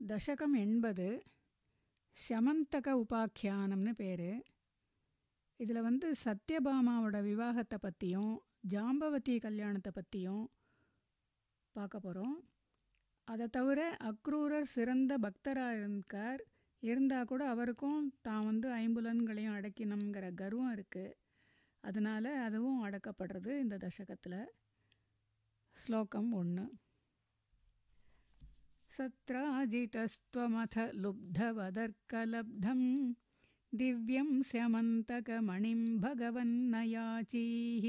தசகம் எண்பது சமந்தக உபாக்கியானம்னு பேர். இதில் வந்து சத்யபாமாவோட விவாகத்தை பற்றியும் ஜாம்பவதி கல்யாணத்தை பற்றியும் பார்க்க போகிறோம் அதை தவிர அக்ரூரர் சிறந்த பக்தராக இருக்கார் இருந்தால் கூட அவருக்கும் தான் வந்து ஐம்புலன்களையும் அடக்கினோங்கிற கர்வம் இருக்குது அதனால் அதுவும் அடக்கப்படுறது இந்த தசகத்தில். ஸ்லோகம் ஒன்று सत्राजितस्त्वमथ लुब्धवदर्कलब्धं दिव्यं स्यमन्तकमणिं भगवन्नयाचीः।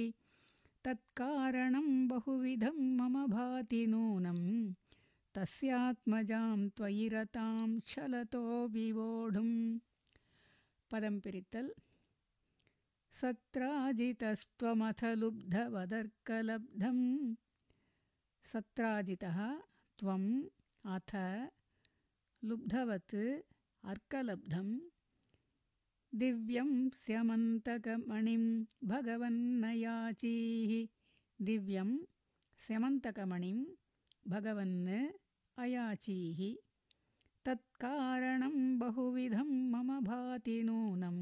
तत्कारणं बहुविधं मम भाति नूनं। तस्यात्मजां त्वयि रतां छलतो विवोढुं पदं पिरितल् सत्राजितस्त्वमथ लुब्धवदर्कलब्धं सत्राजितः त्वम् अथ लुब्धवत् अर्कलब्धं दिव्यं स्यमन्तकमणिं भगवन्नयाचीः। दिव्यं स्यमन्तकमणिं भगवन् अयाचीः। तत्कारणं बहुविधं मम भाति नूनं।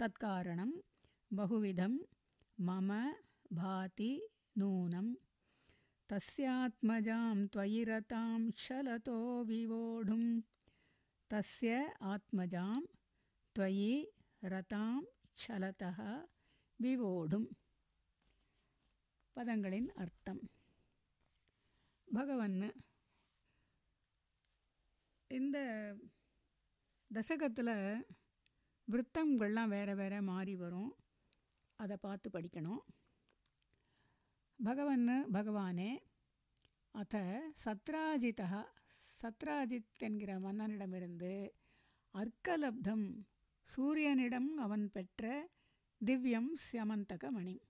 तत्कारणं बहुविधं मम भाति नूनम् तस्यात्मजां त्वयि रतां छलतो विवोढुं तस्य आत्मजां त्वयि रतां छलतः விவோடும் பதங்களின் அர்த்தம் பகவன் இந்த தசகத்தில் விருத்தங்கள்லாம் வேறு வேறு மாறி வரும் அதை பார்த்து படிக்கணும் பகவன் பகவானே அத்த சத்ராஜிதா சத்ராஜித் என்கிற மன்னனிடமிருந்து அர்க்கலப்தம் சூரியனிடம் அவன் பெற்ற திவ்யம் சியமந்தக மணி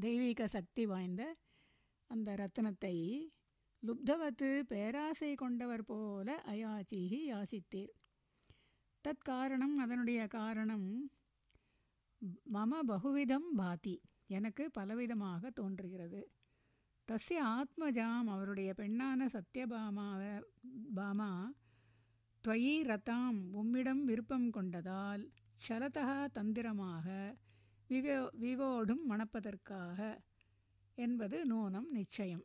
தெய்வீக சக்தி வாய்ந்த அந்த ரத்னத்தை லுப்தவத்து பேராசை கொண்டவர் போல அயாச்சிகி யாசித்தீர். தற்காரணம் அதனுடைய காரணம் மம பகுவிதம் பாதி. எனக்கு பலவிதமாக தோன்றுகிறது. தஸ்ய ஆத்மஜாம் அவருடைய பெண்ணான சத்யபாமாவை பாமா துவயி ரதாம் உம்மிடம் விருப்பம் கொண்டதால் சலதா தந்திரமாக விவோ விவோடும் மணப்பதற்காக என்பது நூனம் நிச்சயம்.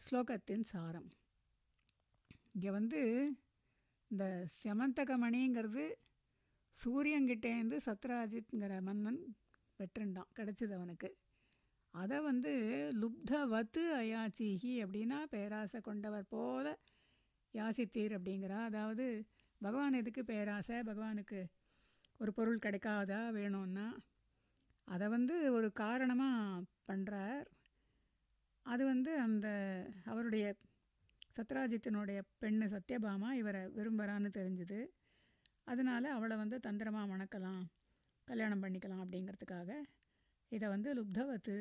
ஸ்லோகத்தின் சாரம். இங்கே வந்து இந்த செமந்தகமணிங்கிறது சூரியங்கிட்டேருந்து சத்ராஜித்ங்கிற மன்னன் பெற்றுண்டான் கிடச்சிது அவனுக்கு. அதை வந்து லுப்தவத்து அயாச்சிஹி அப்படின்னா பேராசை கொண்டவர் போல யாசித்தீர் அப்படிங்கிறா அதாவது பகவான் எதுக்கு பேராசை? பகவானுக்கு ஒரு பொருள் கிடைக்காதா வேணும்னா அதை வந்து ஒரு காரணமாக பண்ணுறார் அது வந்து அந்த அவருடைய சத்ராஜித்தினுடைய பெண்ணு சத்யபாமா இவரை விரும்புகிறான்னு தெரிஞ்சுது. அதனால் அவளை வந்து தந்திரமாக மணக்கலாம் கல்யாணம் பண்ணிக்கலாம் அப்படிங்கிறதுக்காக இதை வந்து லுப்தவத்து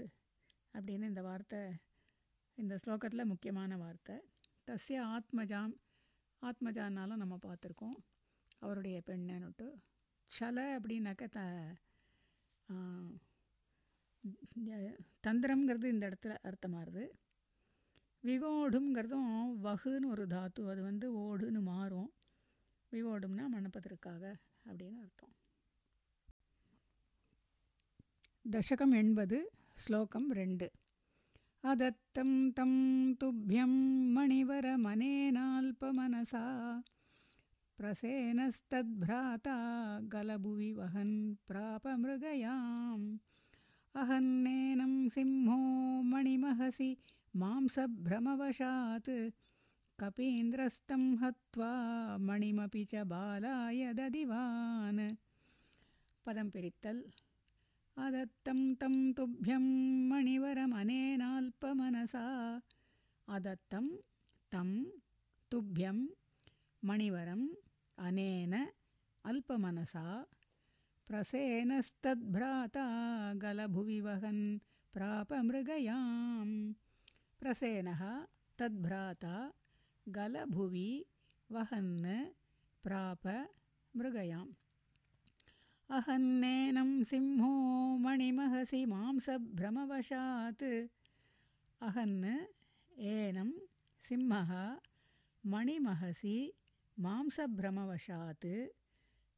அப்படின்னு இந்த வார்த்தை இந்த ஸ்லோகத்தில் முக்கியமான வார்த்தை. தஸ்ய ஆத்மஜாம் ஆத்மஜான்னாலும் நம்ம பார்த்துருக்கோம். அவருடைய பெண்ணுன்னுட்டு சல அப்படின்னாக்க த தந்திரம்ங்கிறது இந்த இடத்துல அர்த்தமாகுது. விவோடுங்கிறதும் வகுன்னு ஒரு தாத்து. அது வந்து ஓடுன்னு மாறும். விவோடும்னா மணப்பதற்காக அப்படின்னு அர்த்தம். दशकम् एण्बद् श्लोकं रेण्ड् अदत्तं तं तुभ्यं मणिवरमनेनाल्पमनसा प्रसेनस्तद्भ्राता गलभुवि वहन् प्रापमृगयाम् अहन्नेनं सिंहो मणिमहसि मांसभ्रमवशात् कपीन्द्रस्तं हत्वा मणिमपि च बालाय ददिवान् पदं पिरित्तल् अदत्तं तं तुभ्यं मणिवरमनेनाल्पमनसा। अदत्तं तं तुभ्यं मणिवरम् अनेन अल्पमनसा। प्रसेनस्तद्भ्राता गलभुवि वहन् प्रापमृगयां प्रसेनः तद्भ्राता गलभुवि वहन् प्राप मृगयाम् अहन्नेनं सिंहो मणिमहसि मांसभ्रमवशात्। अहन् एनं सिंहः मणिमहसि मांसभ्रमवशात्।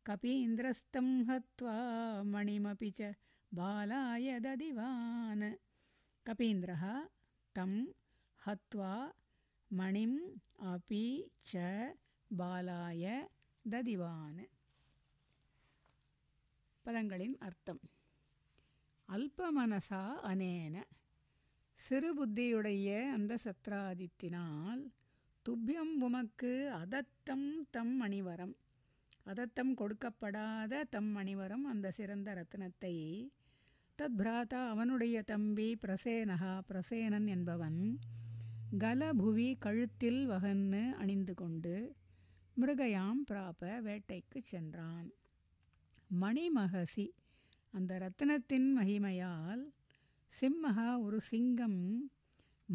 कपीन्द्रस्तं हत्वा मणिमपि च बालाय ददिवान्। कपीन्द्रः तं हत्वा मणिम् अपि च बालाय ददिवान्। பதங்களின் அர்த்தம். அல்பமனசா அனேன. சிறுபுத்தியுடைய அந்த சத்ராதித்தினால் துப்பியம் உமக்கு அதத்தம் தம் மணிவரம். அதத்தம் கொடுக்கப்படாத தம் மணிவரம் அந்த சிறந்த ரத்னத்தை. தத் பிராதா அவனுடைய தம்பி பிரசேனகா பிரசேனன் என்பவன் கலபுவி கழுத்தில் வகன்னு அணிந்து கொண்டு மிருகயாம் பிராப வேட்டைக்கு சென்றான். மணிமகசி. அந்த ரத்னத்தின் மகிமையால் சிம்மகா ஒரு சிங்கம்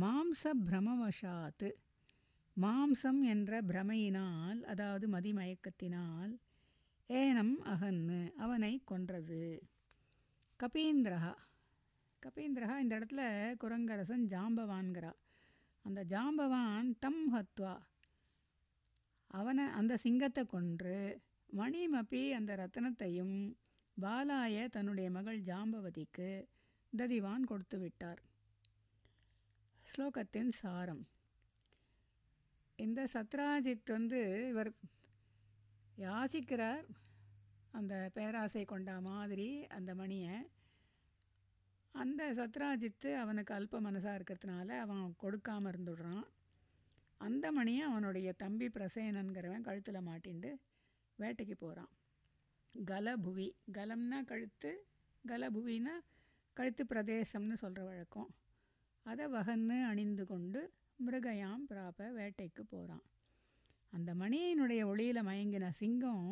மாம்ச பிரமவசாத்து மாம்சம் என்ற பிரமையினால் அதாவது மதிமயக்கத்தினால் ஏனம் அகன்னு அவனை கொன்றது. கபீந்திரஹா. கபீந்திரஹா இந்த இடத்துல குரங்கரசன் ஜாம்பவான்கிறா. அந்த ஜாம்பவான் தம் ஹத்வா அவனை அந்த சிங்கத்தை கொன்று மணிமபி அந்த ரத்தனத்தையும் பாலாய தன்னுடைய மகள் ஜாம்பவதிக்கு ததிவான் கொடுத்து விட்டார். ஸ்லோகத்தின் சாரம். இந்த சத்ராஜித் வந்து இவர் யாசிக்கிறார். அந்த பேராசை கொண்ட மாதிரி அந்த மணியை. அந்த சத்ராஜித்து அவனுக்கு அல்ப மனசாக இருக்கிறதுனால அவன் கொடுக்காமல் இருந்துடுறான். அந்த மணியை அவனுடைய தம்பி பிரசேனன்கிறவன் கழுத்தில் மாட்டிண்டு வேட்டைக்கு போகிறான் கலபுவி. கலம்னா கழுத்து கலபுவினா கழுத்து பிரதேசம்னு சொல்கிற வழக்கம். அதை வகன்னு அணிந்து கொண்டு மிருகயாம் பிராப வேட்டைக்கு போகிறான் அந்த மணியினுடைய ஒளியில் மயங்கின சிங்கம்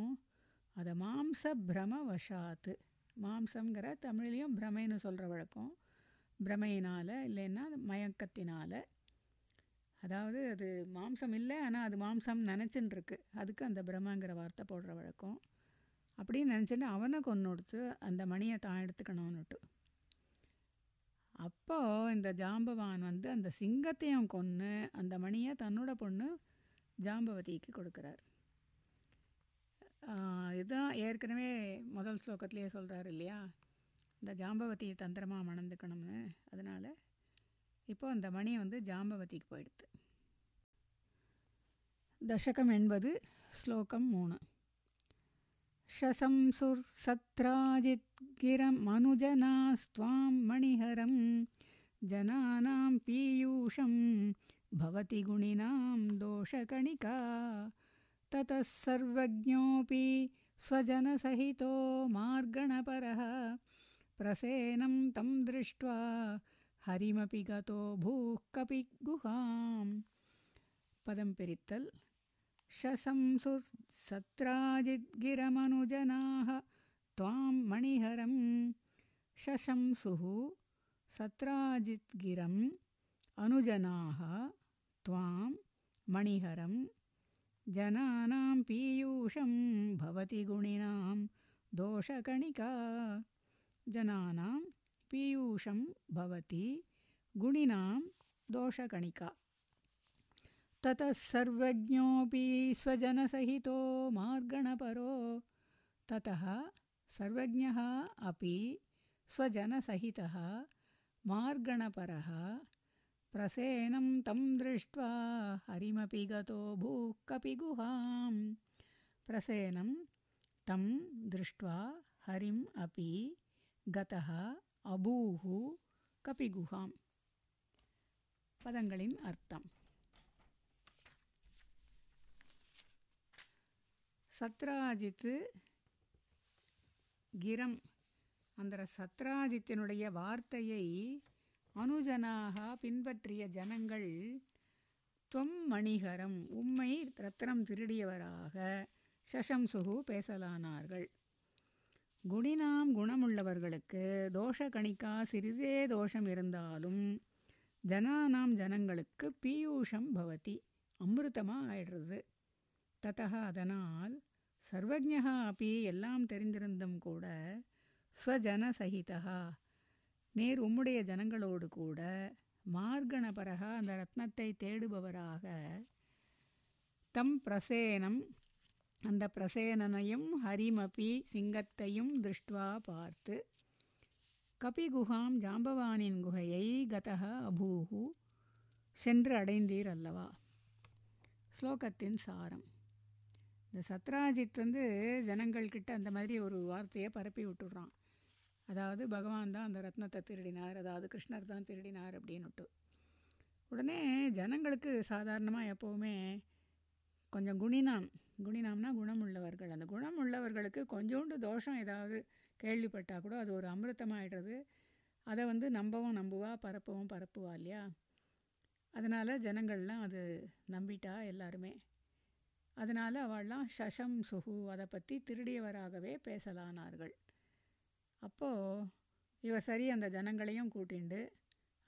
அதை மாம்ச பிரம வஷாத்து மாம்சங்கிற தமிழ்லேயும் பிரமைன்னு சொல்கிற வழக்கம். பிரமையினால் இல்லைன்னா மயக்கத்தினால் அதாவது அது மாம்சம் இல்லை ஆனால் அது மாம்சம் நினச்சின்னு இருக்கு அதுக்கு அந்த பிரம்மங்கிற வார்த்தை போடுற வழக்கம். அப்படின்னு நினச்சிட்டு அவனை கொண்டு கொடுத்து அந்த மணியை தான் எடுத்துக்கணும்னுட்டு. அப்போது இந்த ஜாம்பவான் வந்து அந்த சிங்கத்தையும் கொன்று அந்த மணியை தன்னோட பொண்ணு ஜாம்பவதிக்கு கொடுக்குறார். இதுதான் ஏற்கனவே முதல் ஸ்லோகத்திலேயே சொல்கிறாரு இல்லையா? இந்த ஜாம்பவதியை தந்திரமாக மணந்துக்கணும்னு. அதனால் இப்போது அந்த மணி வந்து ஜாம்பவதிக்கு போயிடுது. ദശകം എൺപത് ശ്ലോകം മൂന്ന് ശസംസുർസത്രാജിത് ഗിരമനുജനാസ്ത്വാം മണിഹരം ജനാനാം പീയൂഷം ഭവതി ഗുണിനാം ദോഷകണിക തതഃ സർവജ്ഞോऽपि സ്വജനസഹിതോ മാർഗണപരः പ്രസേനം തം ദൃഷ്ട്വാ ஹரிமபி கதோ பூக்கபி குஹாம் பதம் பிரித்தல் पिरित्तल् शशंसुसत्राजिद्गिरमनुजनाः त्वां मणिहरं शशंसुः सत्राजिद्गिरम् अनुजनाः त्वां मणिहरं जनानां पीयूषं भवति गुणिनां दोषकणिका जनानां पीयूषं भवति गुणिनां दोषकणिका ततः सर्वज्ञोऽपि स्वजनसहितो मार्गणपरो। ततः सर्वज्ञः अपि स्वजनसहितः मार्गणपरः प्रसेनं तं दृष्ट्वा हरिमपि गतो भूः कपिगुहां प्रसेनं तं दृष्ट्वा हरिम् अपि गतः अभूः कपिगुहां पदङ्गलिन् अर्थम् சத்ராஜித்து கிரம். அந்த சத்ராஜித்தினுடைய வார்த்தையை அனுஜனாக பின்பற்றிய ஜனங்கள் தொம் மணிகரம் உம்மை ரத்னம் திருடியவராக சசம்சுகு பேசலானார்கள். குணினாம் குணமுள்ளவர்களுக்கு தோஷ கணிக்கா சிறிதே தோஷம் இருந்தாலும் ஜனானாம் ஜனங்களுக்கு பீயூஷம் பவதி அமிர்தமாக ஆயிடுறது. ததா அதனால் சர்வஜா அப்படி எல்லாம் தெரிந்திருந்தும் கூட ஸ்வஜன சகிதா நேர் உம்முடைய ஜனங்களோடு கூட மார்கணபரகா அந்த ரத்னத்தை தேடுபவராக தம் பிரசேனம் அந்த பிரசேனனையும் ஹரிமபி சிங்கத்தையும் திருஷ்டுவா பார்த்து கபிகுகாம் ஜாம்பவானின் குகையை கதக அபூஹு சென்று அடைந்தீர் அல்லவா? ஸ்லோகத்தின் சாரம். இந்த சத்ராஜித் வந்து ஜனங்கள்கிட்ட அந்த மாதிரி ஒரு வார்த்தையை பரப்பி விட்டுடுறான். அதாவது பகவான் தான் அந்த ரத்னத்தை திருடினார் அதாவது கிருஷ்ணர் தான் திருடினார் அப்படின்னுட்டு. உடனே ஜனங்களுக்கு சாதாரணமாக எப்போவுமே கொஞ்சம் குணினாம் குணினாம்னா குணம் உள்ளவர்கள் அந்த குணம் உள்ளவர்களுக்கு கொஞ்சோண்டு தோஷம் ஏதாவது கேள்விப்பட்டால் கூட அது ஒரு அமிர்தமாகிடுறது அதை வந்து நம்பவும் நம்புவா பரப்பவும் பரப்புவா இல்லையா? அதனால் ஜனங்கள்லாம் அது நம்பிட்டா எல்லாருமே. அதனால் அவள்லாம் சஷம் சுகு அதை பற்றி திருடியவராகவே பேசலானார்கள். அப்போது இவர் சரி அந்த ஜனங்களையும் கூட்டிண்டு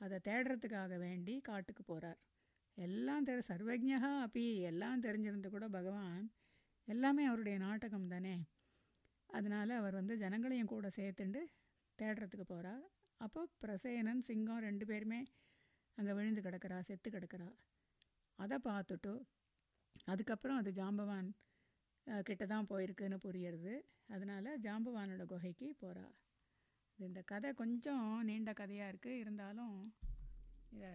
அதை தேடுறதுக்காக வேண்டி காட்டுக்கு போகிறார் எல்லாம் தெரி சர்வஜா அப்பி எல்லாம் தெரிஞ்சிருந்து கூட பகவான் எல்லாமே அவருடைய நாடகம் தானே. அதனால் அவர் வந்து ஜனங்களையும் கூட சேர்த்துண்டு தேடுறதுக்கு போகிறார் அப்போ பிரசேனன் சிங்கம் ரெண்டு பேருமே அங்கே விழுந்து கிடக்கிறா செத்து கிடக்கிறா. அதை பார்த்துட்டு அதுக்கப்புறம் அது ஜாம்பவான் கிட்ட தான் போயிருக்குன்னு புரியுறது. அதனால் ஜாம்பவானோட குகைக்கு போகிறா இந்த கதை கொஞ்சம் நீண்ட கதையாக இருக்குது இருந்தாலும் இதை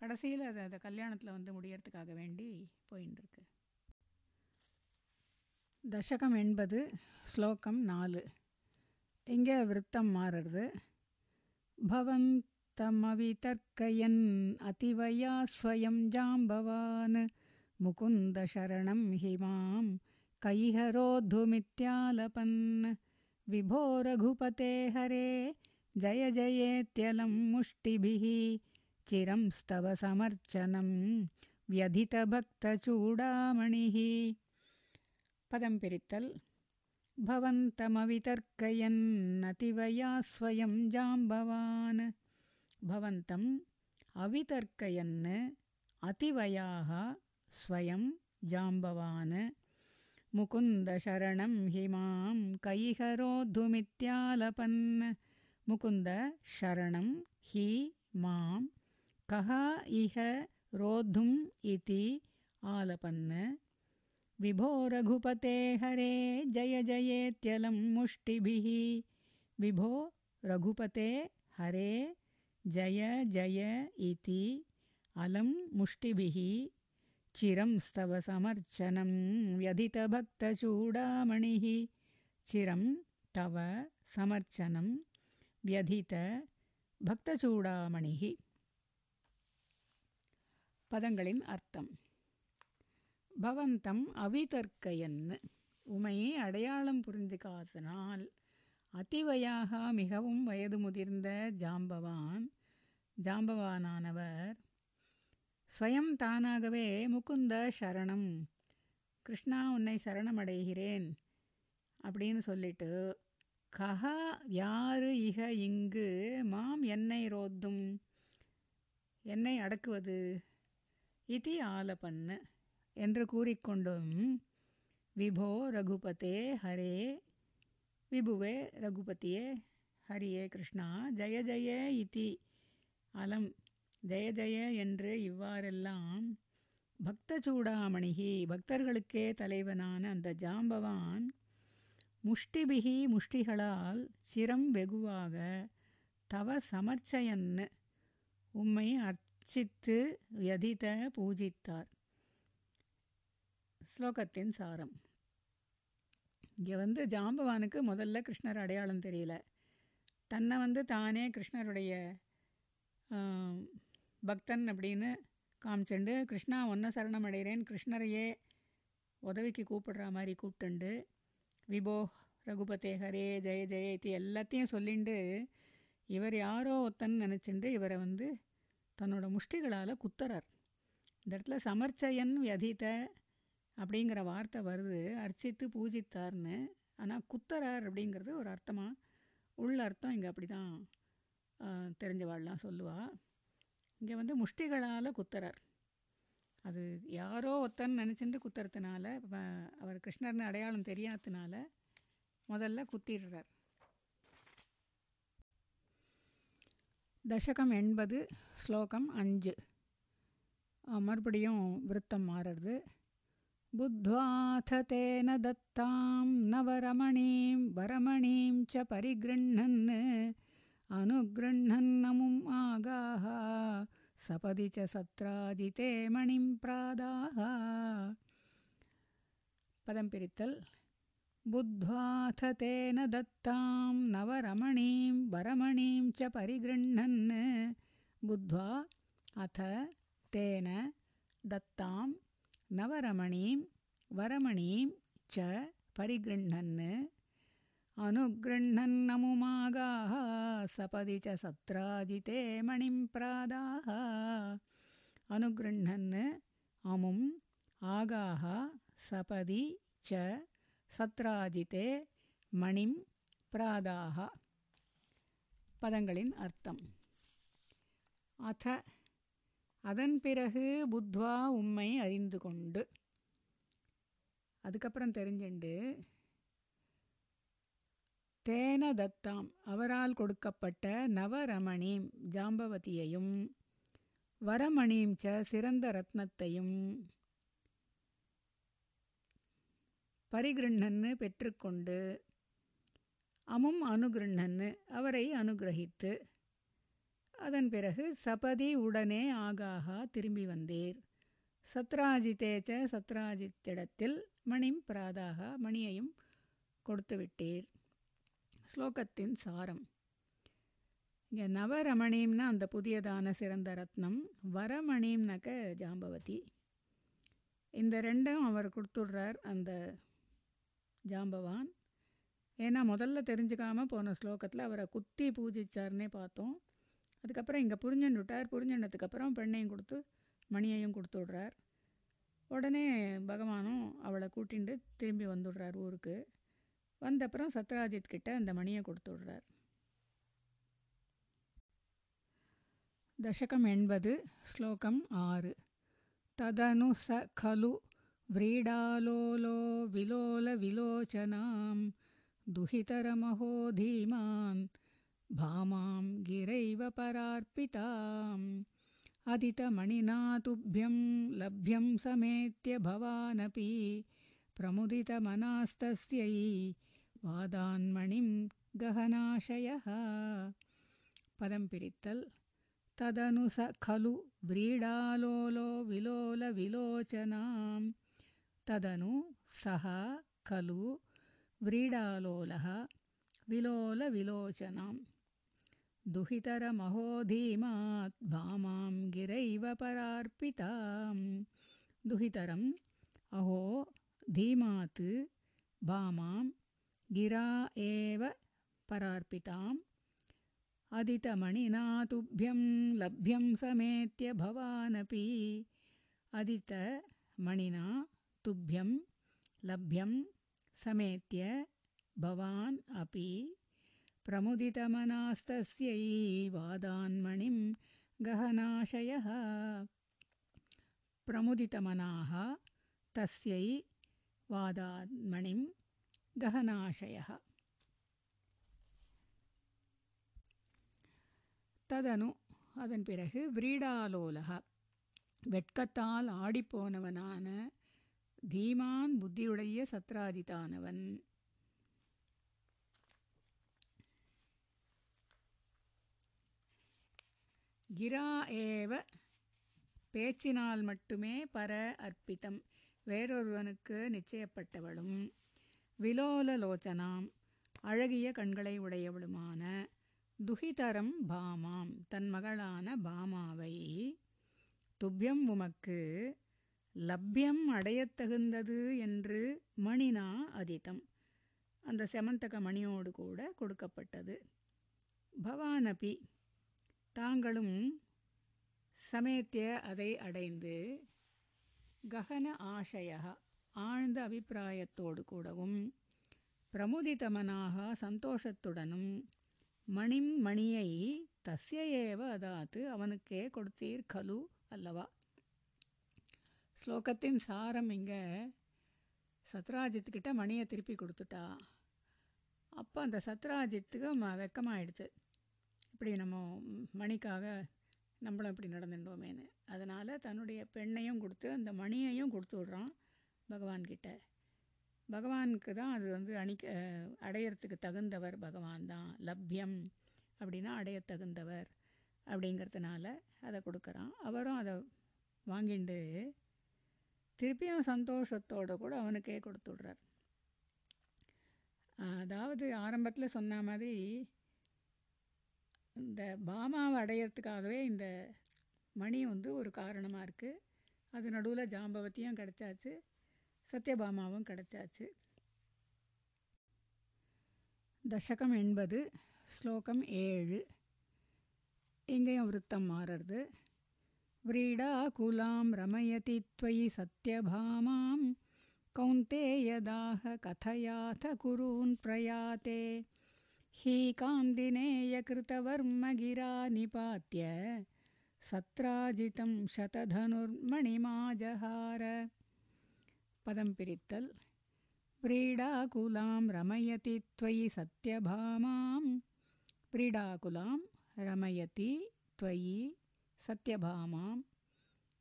கடைசியில் அது அந்த கல்யாணத்தில் வந்து முடியறதுக்காக வேண்டி போயின்னு தசகம் எண்பது ஸ்லோகம் நாலு. இங்கே விருத்தம் மாறுறது. பவந்தமவிதர்க்கயன் அதிவயா ஸ்வயம் ஜாம்பவான். मुकुन्दशरणं हि मां कैहरोद्धुमित्यालपन्। विभो रघुपते हरे जय जयेत्यलं मुष्टिभिः। चिरं स्तव समर्चनं व्यधितभक्तचूडामणिः पदं पदंपिरित्तल् भवन्तमवितर्कयन्नतिवया स्वयं जाम्बवान्। भवन्तम् अवितर्कयन् अतिवयाः स्वयं जाम्बवान्। मुकुन्दशरणं हि मां कैहरोद्धुमित्यालपन् मुकुन्द शरणं हि मां कः इह रोद्धुम् इति आलपन्। विभो रघुपते हरे जय जयेत्यलं मुष्टिभिः। विभो रघुपते हरे जय जय इति अलं मुष्टिभिः चिरं स्तव समर्चनं व्यधितभक्तचूडामणिः चिरं तव समर्चनं व्यधित பக்தச்சூடாமணிகி பதங்களின் அர்த்தம் பவந்தம் அவிதர்க்கயன்னு உமையை அடையாளம் புரிந்துக்காதனால் அதிவயாக மிகவும் வயது முதிர்ந்த ஜாம்பவான் ஜாம்பவானானவர் ஸ்வயம் தானாகவே முகுந்த சரணம். கிருஷ்ணா உன்னை சரணமடைகிறேன் அப்படின்னு சொல்லிட்டு கஹா யாரு இக இங்கு? மாம் என்னை ரோத்தும்? என்னை அடக்குவது? இதி ஆலபன்னு என்று கூறிக்கொண்டும் விபோ ரகுபதே ஹரே விபுவே ரகுபதியே ஹரியே கிருஷ்ணா ஜெய ஜய இதி அலம் ஜெய ஜெய என்று இவ்வாறெல்லாம் பக்த சூடாமணிகி பக்தர்களுக்கே தலைவனான அந்த ஜாம்பவான் முஷ்டிபிகி முஷ்டிகளால் சிரம் வெகுவாக தவ சமர்ச்சயன்னு உம்மை அர்ச்சித்து யதித பூஜித்தார். ஸ்லோகத்தின் சாரம். இங்கே வந்து ஜாம்பவானுக்கு முதல்ல கிருஷ்ணர் அடையாளம் தெரியல. தன்னை வந்து தானே கிருஷ்ணருடைய பக்தன் அப்படின்னு காமிச்சுண்டு கிருஷ்ணா ஒன்ன சரணம் அடைகிறேன் கிருஷ்ணரையே உதவிக்கு கூப்பிடுற மாதிரி கூப்பிட்டுண்டு. விபோ ரகுபதே ஹரே ஜெய ஜெய இது எல்லாத்தையும் சொல்லிண்டு இவர் யாரோ ஒத்தன் நினச்சிண்டு இவரை வந்து தன்னோட முஷ்டிகளால் குத்துறார். இந்த இடத்துல சமர்ச்சயன் வியதித்த அப்படிங்கிற வார்த்தை வருது. அர்ச்சித்து பூஜித்தார்னு. ஆனால் குத்தரார் அப்படிங்கிறது ஒரு அர்த்தமாக உள்ள அர்த்தம் இங்கே அப்படி தான் தெரிஞ்சவாள்லாம் சொல்லுவாள் இங்கே வந்து முஷ்டிகளால் குத்துறார். அது யாரோ ஒருத்தன் நினச்சிட்டு குத்துறதுனால அவர் கிருஷ்ணர்னு அடையாளம் தெரியாததுனால முதல்ல குத்திடுறார். தசகம் எண்பது ஸ்லோகம் அஞ்சு. மறுபடியும் விருத்தம் மாறுறது. புத்வாத தேன தத்தாம் நவரமணீம் வரமணீம் ச பரிகிருண்ணன்னு अनुगृह्णन्नमुम् आगाः सपदि च सत्राजिते मणिं प्रादाः। पदं पिरित्तल्। बुद्ध्वाथ तेन दत्तां नवरमणीं वरमणीं च परिगृह्णन्। बुद्ध्वा अथ तेन दत्तां नवरमणीं वरमणीं च परिगृह्णन्। अनुगृह्णन्नमुमागाः सपदि च सत्राजिते मणिं प्रादाः अनुगृह्णन् अमुम् आगाः सपदि च சத்ராஜிதே மணிம் பிராதாக பதங்களின் அர்த்தம் அத அதன் பிறகு புத்வா உம்மை அறிந்து கொண்டு அதுக்கப்புறம் தெரிஞ்சுண்டு தேன தத்தாம். அவரால் கொடுக்கப்பட்ட நவரமணீம் ஜாம்பவதியையும் வரமணீம் ச சிறந்த ரத்னத்தையும் பரிகிருண்ணன்னு பெற்றுக்கொண்டு அமும் அனுகிருண்ணன்னு அவரை அனுகிரகித்து அதன் பிறகு சபதி உடனே ஆகாகா திரும்பி வந்தீர். சத்ராஜித்தேச்ச சத்ராஜித்திடத்தில் மணிம் பிராதாக மணியையும் கொடுத்து விட்டீர் ஸ்லோகத்தின் சாரம். இங்கே நவரமணிம்னா அந்த புதியதான சிறந்த ரத்னம் வரமணிம்னாக்க ஜாம்பவதி. இந்த ரெண்டும் அவர் கொடுத்துட்றார் அந்த ஜாம்பவான். ஏன்னா முதல்ல தெரிஞ்சுக்காமல் போன ஸ்லோகத்தில் அவரை குத்தி பூஜிச்சார்னே பார்த்தோம். அதுக்கப்புறம் இங்கே புரிஞ்சுன்னு விட்டார். புரிஞ்சுனதுக்கப்புறம் பெண்ணையும் கொடுத்து மணியையும் கொடுத்து விடுறார் உடனே பகவானும் அவளை கூட்டிண்டு திரும்பி வந்துடுறார் ஊருக்கு. வந்தப்புறம் சத்ராஜித் கிட்ட அந்த மணியை கொடுத்து விட்றார் தசகம் எண்பது ஸ்லோகம் ஆறு तदनु स खलु व्रीडालोलो विलोलविलोचनां दुहितरमहो धीमान् भामां गिरैव परार्पिताम् अदितमणिना तुभ्यं लभ्यं समेत्य भवानपि प्रमुदितमनास्तस्यै वादान्मणिं गहनाशयः पदं पिरित्तल् तदनु स खलु व्रीडालोलो विलोलविलोचनां तदनु सः खलु व्रीडालोलः विलोलविलोचनां दुहितरमहोधीमात् भामां गिरैव परार्पितां दुहितरम् अहो धीमात् भामां गिरा एव परार्पिताम् अदितमणिना तुभ्यं लभ्यं समेत्य भवानपि अदितमणिना तुभ्यं लभ्यं समेत्य भवान् अपि प्रमुदितमनास्तस्यै वादान्मणिं गहनाशयः प्रमुदितमनाः तस्यै वादान्मणिं गहनाशयः ததனு அதன் பிறகு விரீடாலோலகா வெட்கத்தால் ஆடிப்போனவனான தீமான் புத்தியுடைய சத்ராதித்தானவன் கிரா ஏவ பேச்சினால் மட்டுமே பர அர்ப்பித்தம் வேறொருவனுக்கு நிச்சயப்பட்டவளும். விலோலலோச்சனாம். அழகிய கண்களை உடையவளுமான துஹிதரம் பாமாம். தன் மகளான பாமாவை துப்பியம் உமக்கு லப்யம் அடையத்தகுந்தது என்று மணினா அதிதம். அந்த செமந்தக மணியோடு கூட கொடுக்கப்பட்டது. பவானபி தாங்களும் சமேத்திய அதை அடைந்து ககன ஆசய ஆழ்ந்த அபிப்பிராயத்தோடு கூடவும் பிரமுதிதமனாக சந்தோஷத்துடனும் மணிம் மணியை தஸ்ய ஏவ அதாத்து அவனுக்கே கொடுத்தீர் கலு அல்லவா? ஸ்லோகத்தின் சாரம் இங்கே சத்ராஜித்துக்கிட்ட மணியை திருப்பி கொடுத்துட்டா. அப்போ அந்த சத்ராஜித்துக்கு ம வெக்கமாயிடுது இப்படி நம்ம மணிக்காக நம்மளும் இப்படி நடந்துட்டோமேன்னு. அதனால் தன்னுடைய பெண்ணையும் கொடுத்து அந்த மணியையும் கொடுத்து விட்றான் பகவான்கிட்ட பகவானுக்கு தான் அது வந்து அணிக்க அடையிறதுக்கு தகுந்தவர். பகவான் தான் லப்யம் அப்படின்னா அடைய தகுந்தவர் அப்படிங்கிறதுனால அதை கொடுக்குறான். அவரும் அதை வாங்கிண்டு திருப்பியும் சந்தோஷத்தோடு கூட அவனுக்கே கொடுத்து விட்றார். அதாவது ஆரம்பத்தில் சொன்ன மாதிரி இந்த பாமாவை அடையிறதுக்காகவே இந்த மணி வந்து ஒரு காரணமாக இருக்குது அது நடுவில் ஜாம்பவத்தியும் கிடச்சாச்சு சத்யபாமாவும் கிடச்சாச்சு தசகம் எண்பது ஸ்லோகம் ஏழு இங்கேயும் விருத்தம் மாறுறது व्रीडाकुलां रमयति त्वयि सत्यभामां कौन्तेयदाह कथयाथ कुरून् प्रयाते हि कान्दिनेयकृतवर्मगिरा निपात्य सत्राजितं शतधनुर्मणिमाजहार। पदं पिरित्तल्। व्रीडाकुलां रमयति त्वयि सत्यभामां। व्रीडाकुलां रमयति त्वयि सत्यभामां।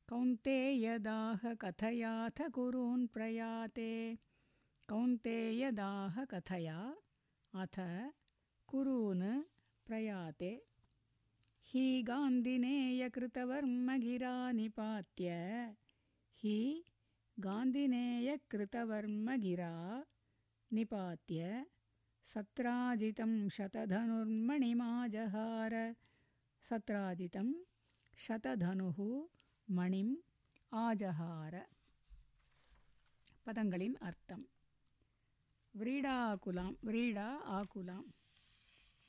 कौन्तेयदाह कथयाथ कुरून् प्रयाते। कौन्तेयदाह कथया अथ कुरून् प्रयाते। हि गान्धिनेयकृतवर्मगिरानिपात्य हि गान्धिनेयकृतवर्मगिरा निपात्य सत्राजितं शतधनुर्मणिमाजहार। सत्राजितं शतधनुः मणिम् आजहार। पदङ्गलिन् अर्थं व्रीडाकुलां व्रीडा आकुलाम्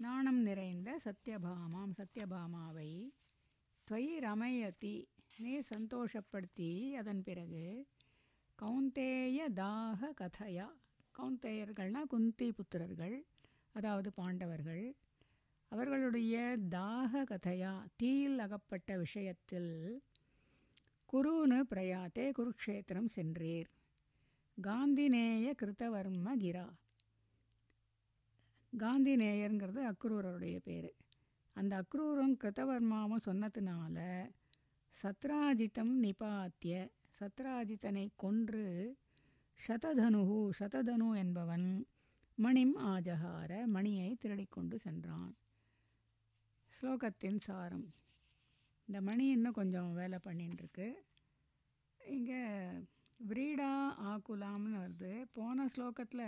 நாணம் நிறைந்த சத்யபாமாம் சத்யபாமாவை துவை ரமயதி நீ சந்தோஷப்படுத்தி. அதன் பிறகு கவுந்தேய தாக கதையா. கவுந்தேயர்கள்னால் குந்தி புத்திரர்கள் அதாவது பாண்டவர்கள். அவர்களுடைய தாக கதையா தீயில் அகப்பட்ட விஷயத்தில் குருனு பிரயாத்தே குருக்ஷேத்திரம் சென்றீர். காந்திநேய கிருத்தவர்ம கிரா. காந்தி நேயருங்கிறது அக்ரூரருடைய பேர். அந்த அக்ரூரும் கிருத்தவர்மாவும் சொன்னதுனால சத்ராஜித்தம் நிபாத்திய சத்ராஜித்தனை கொன்று சததனுகு சததனு என்பவன் மணிம் ஆஜகார மணியை திருடிக்கொண்டு சென்றான். ஸ்லோகத்தின் சாரம். இந்த மணி இன்னும் கொஞ்சம் வேலை பண்ணிட்டுருக்கு இங்கே விரீடா ஆக்குலாம்னு வருது. போன ஸ்லோகத்தில்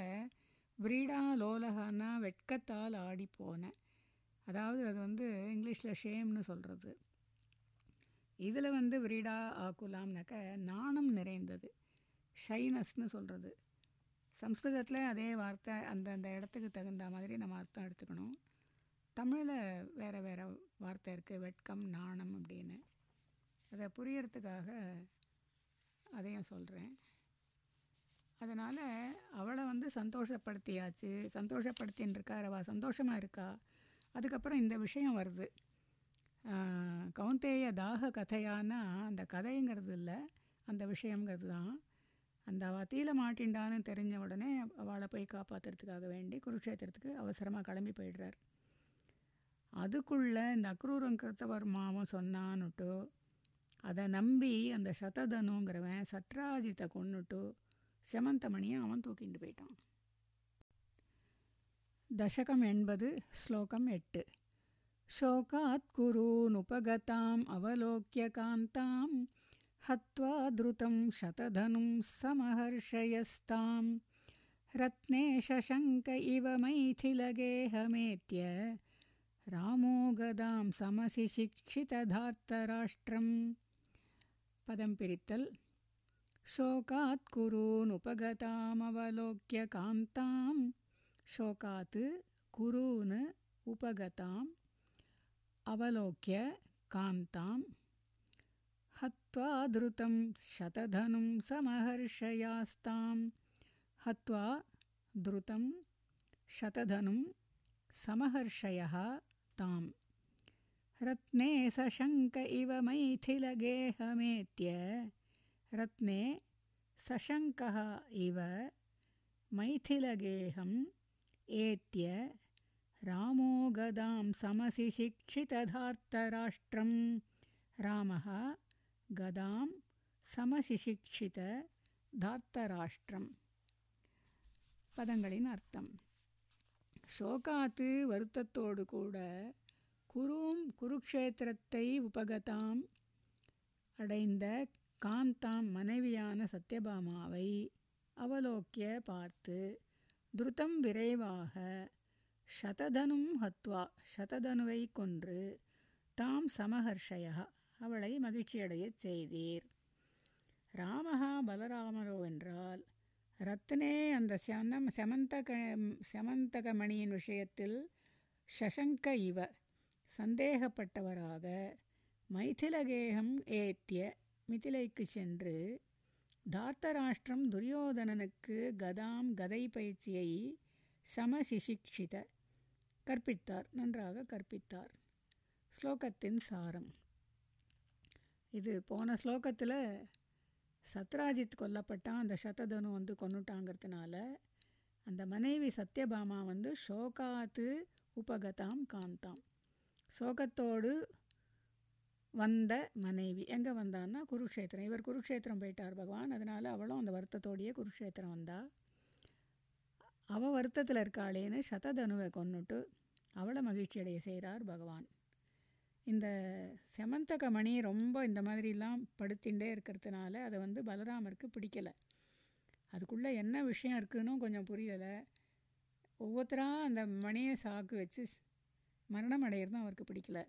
விரீடா லோலகான்னா வெட்கத்தால் ஆடி போனேன் அதாவது அது வந்து இங்கிலீஷில் ஷேம்னு சொல்கிறது இதில் வந்து விரீடா ஆக்குலாம்னாக்க நாணம் நிறைந்தது. ஷைனஸ்னு சொல்கிறது சம்ஸ்கிருதத்தில் அதே வார்த்தை அந்தந்த இடத்துக்கு தகுந்த மாதிரி நம்ம அர்த்தம் எடுத்துக்கணும். தமிழில் வேறு வேறு வார்த்தை இருக்குது வெட்கம் நாணம் அப்படின்னு. அதை புரியறதுக்காக அதையும் சொல்கிறேன் அதனால் அவளை வந்து சந்தோஷப்படுத்தியாச்சு. சந்தோஷப்படுத்தின்னு இருக்கார் அவள் சந்தோஷமாக இருக்கா? அதுக்கப்புறம் இந்த விஷயம் வருது. கவுந்தேய தாக கதையானா அந்த கதைங்கிறது இல்லை. அந்த விஷயங்கிறது தான். அந்த அவள் தீல மாட்டின்டான்னு தெரிஞ்ச உடனே அவளை போய் காப்பாற்றுறதுக்காக வேண்டி குருக்ஷேத்திரத்துக்கு அவசரமாக கிளம்பி போயிடுறார். அதுக்குள்ளே இந்த அக்ரூரம் கிருத்தவர்மாவும் சொன்னான்னுட்டு அதை நம்பி அந்த சததனுங்கிறவன் சத்ராஜித்தை கொண்டுட்டு செமந்தமணியை அவன் தூக்கிட்டு போயிட்டான் தசகம் எண்பது ஸ்லோகம் எட்டு शोकात् कुरूनुपगताम् अवलोक्य कान्तां हत्वा द्रुतं शतधनुं समहर्षयस्तां रत्ने शशङ्क इव मैथिलगेहमेत्य रामो गदां समसि शिक्षितधार्तराष्ट्रं पदं पिरित्तल् शोकात् कुरूनुपगतामवलोक्य कान्तां शोकात् कुरून् उपगताम्। अवलोक्य कान्तां हत्वा धृतं शतधनुं समहर्षयास्तां हत्वा धृतं शतधनुं समहर्षयः तां रत्ने सशङ्क इव मैथिलगेहमेत्य रत्ने सशङ्कः इव मैथिलगेहम् एत्य रामो गदां समसि शिक्षितधार्तराष्ट्रं ராமः கதாம் சமசிசிக்ஷித தாத்தராஷ்டிரம் பதங்களின் அர்த்தம் ஷோகாத்து வருத்தத்தோடு கூட குரும் குருக்ஷேத்திரத்தை உபகதாம் அடைந்த காந்தாம் மனைவியான சத்யபாமாவை அவலோக்கிய பார்த்து துருதம் விரைவாக சததனும் ஹத்வா சததனுவை கொன்று தாம் சமஹர்ஷய அவளை மகிழ்ச்சியடையச் செய்தீர். ராமஹா பலராமரோ என்றால் ரத்னே அந்த சனம் செமந்தக செமந்தகமணியின் விஷயத்தில் ஷசங்க இவ சந்தேகப்பட்டவராக மைதிலகேகம் ஏத்திய மிதிலைக்கு சென்று தார்த்தராஷ்டிரம் துரியோதனனுக்கு கதாம் கதை பயிற்சியை சமசிசிக்ஷித கற்பித்தார் நன்றாக கற்பித்தார். ஸ்லோகத்தின் சாரம். இது போன ஸ்லோகத்தில் சத்ராஜித் கொல்லப்பட்டான் அந்த சததனு வந்து கொண்டுட்டாங்கிறதுனால அந்த மனைவி சத்யபாமா வந்து ஷோகாத்து உபகதாம் காந்தாம் சோகத்தோடு வந்த மனைவி. எங்கே வந்தான்னா குருக்ஷேத்திரம். இவர் குருக்ஷேத்திரம் போயிட்டார் பகவான். அதனால் அவளும் அந்த வருத்தத்தோடையே குருக்ஷேத்திரம் வந்தா. அவள் வருத்தத்தில் இருக்காளேன்னு சததனுவை கொன்னுட்டு அவளை மகிழ்ச்சி அடைய செய்கிறார் பகவான். இந்த செமந்தக மணி ரொம்ப இந்த மாதிரிலாம் படுத்திகிட்டே இருக்கிறதுனால அதை வந்து பலராமருக்கு பிடிக்கலை. அதுக்குள்ளே என்ன விஷயம் இருக்குதுன்னு கொஞ்சம் புரியலை. ஒவ்வொருத்தராக அந்த மணியை சாக்கு வச்சு மரணம் அடையிறதும் அவருக்கு பிடிக்கல.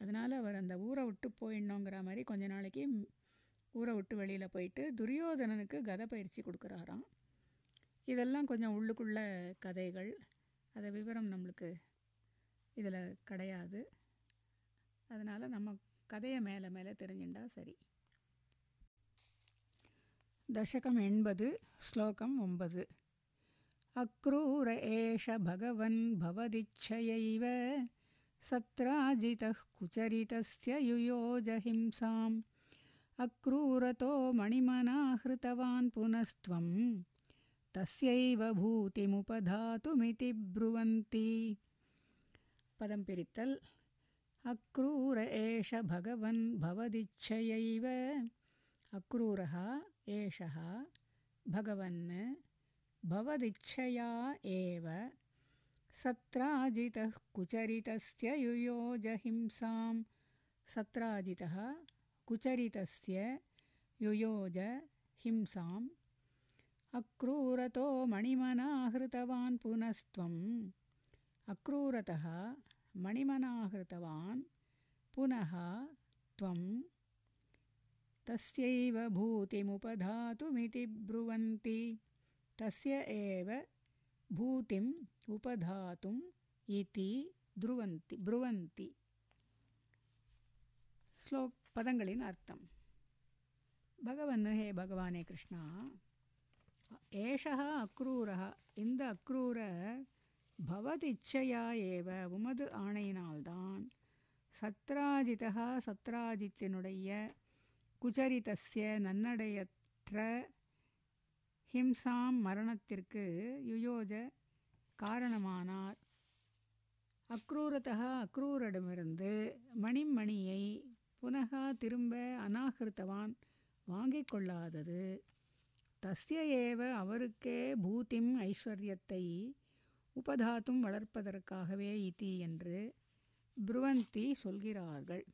அதனால் அவர் அந்த ஊரை விட்டு போயிடணுங்கிற மாதிரி கொஞ்ச நாளைக்கு ஊரை விட்டு வெளியில் போயிட்டு துரியோதனனுக்கு கதை பயிற்சி கொடுக்குறாராம். இதெல்லாம் கொஞ்சம் உள்ளுக்குள்ள கதைகள். அதை விவரம் நம்மளுக்கு இதில் கிடையாது. அதனால் நம்ம கதையை மேலே மேலே தெரிஞ்சுட்டா சரி. தசகம் எண்பது ஸ்லோகம் ஒன்பது. அக்ரூர ஏஷ பகவன் பவதிச்சையைவ सत्राजितः कुचरितस्य युयोजहिंसाम्। अक्रूरतो मणिमनाहृतवान् पुनस्त्वं। तस्यैव भूतिमुपधातुमिति ब्रुवन्ति। पदं पिरित्तल्। अक्रूर एष भगवन् भवदिच्छयैव। अक्रूरः एषः भगवन् भवदिच्छया एव। सत्राजितः कुचरितस्य युयोजहिंसां सत्राजितः कुचरितस्य युयोज हिंसाम् अक्रूरतो मणिमनाहृतवान् पुनस्त्वम्। अक्रूरतः मणिमनाहृतवान् पुनः त्वं तस्यैव भूतिमुपधातुमिति ब्रुवन्ति। तस्य एव பூதிம் உபதாத்தும் இதி துருவந்தி புருவந்தி ஸ்லோக் பதங்களின் அர்த்தம்। பகவன் ஹே பகவானே கிருஷ்ணா ஏஷா அக்ரூரா இந்த அக்ரூர பவதிச்சையா ஏவ உமது ஆணையினால்தான் சத்ராஜிதா சத்ராஜித்தினுடைய குச்சரிதஸ்ய நன்னடையற்ற ஹிம்சாம் மரணத்திற்கு யுயோஜ காரணமானார். அக்ரூரத்தா அக்ரூரிடமிருந்து மணிமணியை புனகா திரும்ப அநாகிருத்தவான் வாங்கிக் கொள்ளாதது. தஸ்ய ஏவ அவருக்கே பூத்திம் ஐஸ்வர்யத்தை உபதாத்தும் வளர்ப்பதற்காகவே இதி என்று புருவந்தி சொல்கிறார்கள்.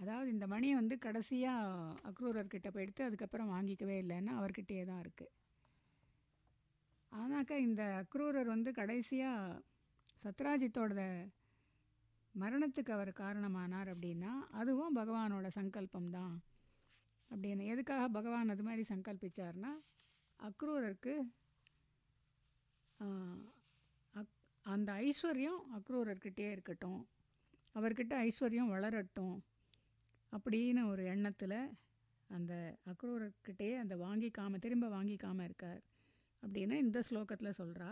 அதாவது இந்த மணி வந்து கடைசியாக அக்ரூரர்கிட்ட போயிடுத்து அதுக்கப்புறம் வாங்கிக்கவே இல்லைன்னா அவர்கிட்டயே தான் இருக்குது ஆனாக்கா இந்த அக்ரூரர் வந்து கடைசியாக சத்ராஜித்தோட மரணத்துக்கு அவர் காரணமானார் அப்படின்னா அதுவும் பகவானோட சங்கல்பம் தான் அப்படின்னு. எதுக்காக பகவான் அது மாதிரி சங்கல்பிச்சார்னா அக்ரூரருக்கு அக் அந்த ஐஸ்வர்யம் அக்ரூரர்கிட்டே இருக்கட்டும். அவர்கிட்ட ஐஸ்வர்யம் வளரட்டும். அப்படின்னு ஒரு எண்ணத்தில் அந்த அக்ரூரர்கிட்டே அந்த வாங்கிக்காமல் திரும்ப வாங்கிக்காமல் இருக்கார். அப்படின்னு இந்த ஸ்லோகத்தில் சொல்கிறா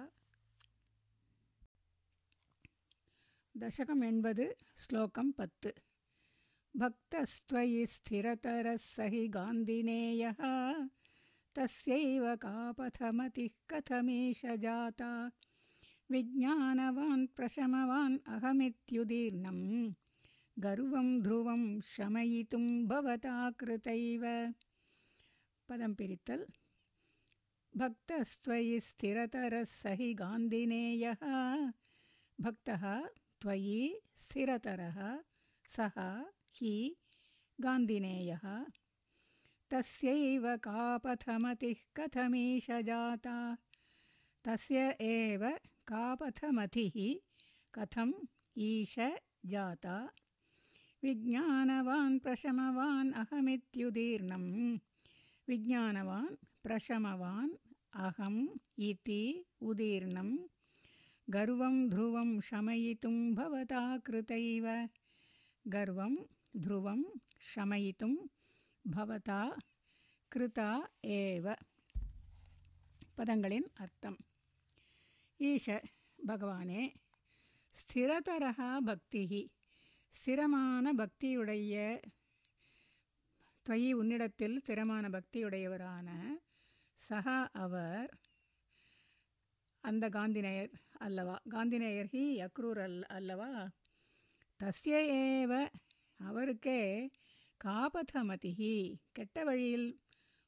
தசகம் எண்பது ஸ்லோகம் பத்து. பக்தஸ்துவயி ஸ்திரதரஸ்ஸஹி காந்தினேய தஸ்யைவ காபதமதிः கதமீஷ ஜாதா. விஜானவான் பிரசமவான் அகமித்யுதீர்ணம். गर्वं ध्रुवं शमयितुं भवता कृतैव। पदं पिरितल् भक्तस्त्वयि स्थिरतरः स हि गान्धिनेयः। भक्तः त्वयि स्थिरतरः सः हि गान्धिनेयः। तस्यैव कापथमतिः कथमीश जाता। तस्य एव कापथमतिः कथम् ईश जाता विज्ञानवान् प्रशमवान् अहमित्युदीर्णं विज्ञानवान् प्रशमवान् अहम् इति उदीर्णं गर्वं ध्रुवं शमयितुं भवता कृतैव। गर्वं ध्रुवं शमयितुं भवता कृता एव। पदङ्गलिन् अर्थम् ईश भगवाने स्थिरतरः भक्तिः। ஸ்திரமான பக்தியுடைய துவயி உன்னிடத்தில் ஸ்திரமான பக்தியுடையவரான சகா அவர் அந்த காந்திநேயர் அல்லவா? காந்திநேயர் ஹி அக்ரூர் அல் அல்லவா? தஸ்ய ஏவ அவருக்கே காபதமதிஹி கெட்ட வழியில்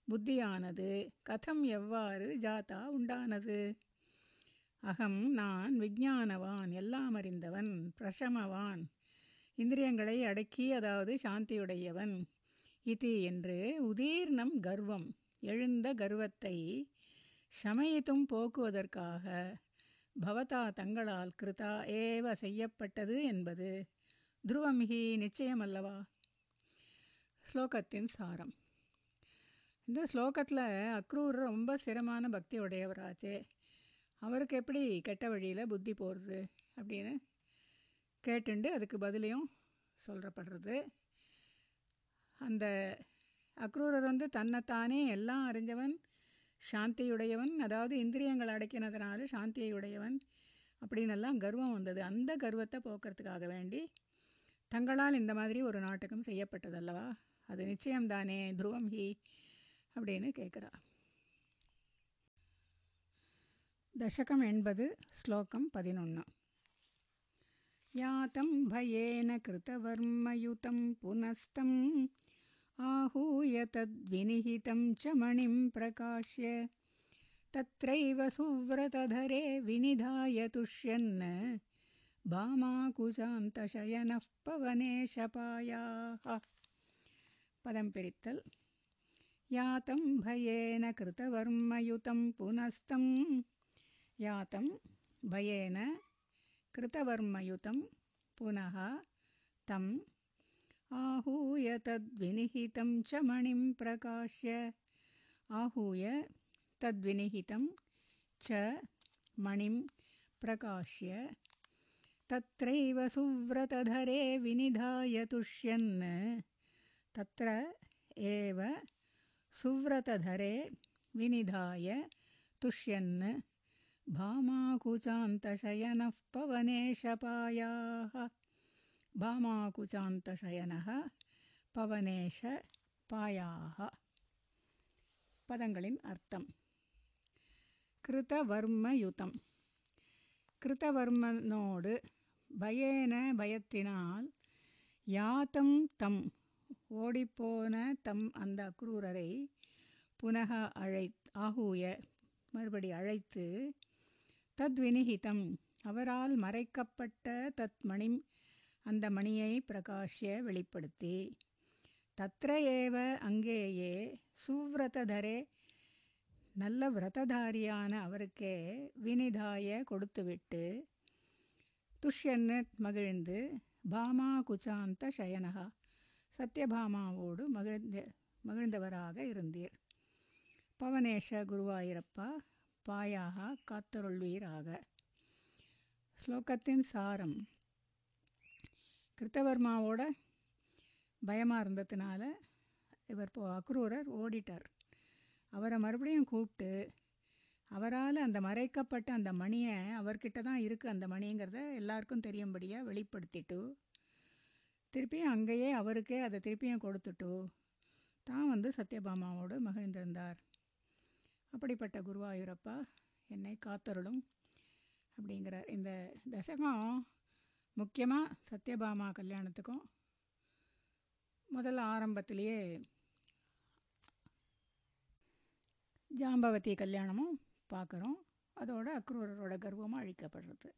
புத்தியானது கதம் எவ்வாறு ஜாதா உண்டானது? அகம் நான் விஜானவான் எல்லாம் அறிந்தவன் பிரசமவான் இந்திரியங்களை அடக்கி அதாவது சாந்தியுடையவன். இது என்று உதீர்ணம் கர்வம் எழுந்த கர்வத்தை சமயித்தும் போக்குவதற்காக பவதா தங்களால் கிருதா ஏவ செய்யப்பட்டது என்பது துருவமிகி நிச்சயமல்லவா? ஸ்லோகத்தின் சாரம். இந்த ஸ்லோகத்தில் அக்ரூர் ரொம்ப சிரமான பக்தி உடையவராச்சே அவருக்கு எப்படி கெட்ட வழியில் புத்தி போடுறது அப்படின்னு கேட்டுண்டு அதுக்கு பதிலையும் சொல்கிறப்படுறது அந்த அக்ரூரர் வந்து தன்னைத்தானே எல்லாம் அறிஞ்சவன் சாந்தியுடையவன் அதாவது இந்திரியங்கள் அடக்கினதுனால சாந்தியுடையவன் அப்படின்னெல்லாம் கர்வம் வந்தது. அந்த கர்வத்தை போக்குறதுக்காக வேண்டி தங்களால் இந்த மாதிரி ஒரு நாட்டகம் செய்யப்பட்டதல்லவா? அது நிச்சயம்தானே துருவம் ஹி அப்படின்னு கேட்குறா தசகம் எண்பது ஸ்லோகம் பதினொன்று यातं भयेन कृतवर्मयुतं पुनस्तम् आहूय तद्विनिहितं चमणिं प्रकाश्य। तत्रैव सुव्रतधरे विनिधाय तुष्यन्। भामाकुशान्तशयनः पवने शपायाः। पदं पिरित्तल्। यातं भयेन कृतवर्मयुतं पुनस्तं। यातं भयेन कृतवर्मयुतं पुनः तं आहूय तद्विनिहितं च मणिं प्रकाश्य। आहूय तद्विनिहितं च मणिं प्रकाश्य। तत्रैव सुव्रतधरे विनिधाय तुष्यन्। तत्र एव सुव्रतधरे विनिधाय तुष्यन् भामाकुचान्तशयनः पवनेशपायाः பாமாகுச்சாந்தசயனः பவனேஷ பாயாக பதங்களின் அர்த்தம் கிருதவர்மயுதம் கிருதவர்மனோடு பயேன பயத்தினால் யாத்தம் தம் ஓடிப்போன தம் அந்த அக்ரூரரை புனக அழை ஆகூய மறுபடி அழைத்து தத்வினிகிதம் அவரால் மறைக்கப்பட்ட தத் மணி அந்த மணியை பிரகாஷ்ய வெளிப்படுத்தி தத்ர ஏவ அங்கேயே சுவ்ரதரே நல்ல விரததாரியான அவருக்கே வினிதாய கொடுத்துவிட்டு துஷ்யன்னு மகிழ்ந்து பாமா குச்சாந்த சயனகா சத்யபாமாவோடு மகிழ்ந்த மகிழ்ந்தவராக இருந்தீர். பவனேஷ குருவாயிரப்பா பாயாக காத்தருள்வீராக. ஸ்லோகத்தின் சாரம். கிருத்தவர்மாவோட பயமாக இருந்ததுனால இவர் இப்போ அக்ரூரர் ஓடிட்டார். அவரை மறுபடியும் கூப்பிட்டு அவரால் அந்த மறைக்கப்பட்ட அந்த மணியை அவர்கிட்ட தான் இருக்குது அந்த மணிங்கிறத எல்லாருக்கும் தெரியும்படியாக வெளிப்படுத்திட்டு திருப்பியும் அங்கேயே அவருக்கே அதை திருப்பியும் கொடுத்துட்டு தான் வந்து சத்யபாமாவோடு மகிழ்ந்திருந்தார். அப்படிப்பட்ட குருவாயூரப்பா என்னை காத்தருளும் அப்படிங்கிற இந்த தசகம் முக்கியமாக சத்யபாமா கல்யாணத்துக்கும் முதல்ல ஆரம்பத்திலேயே ஜாம்பவதி கல்யாணமும் பார்க்குறோம். அதோட அக்ரூரரோட கர்வமாக அழிக்கப்படுறது.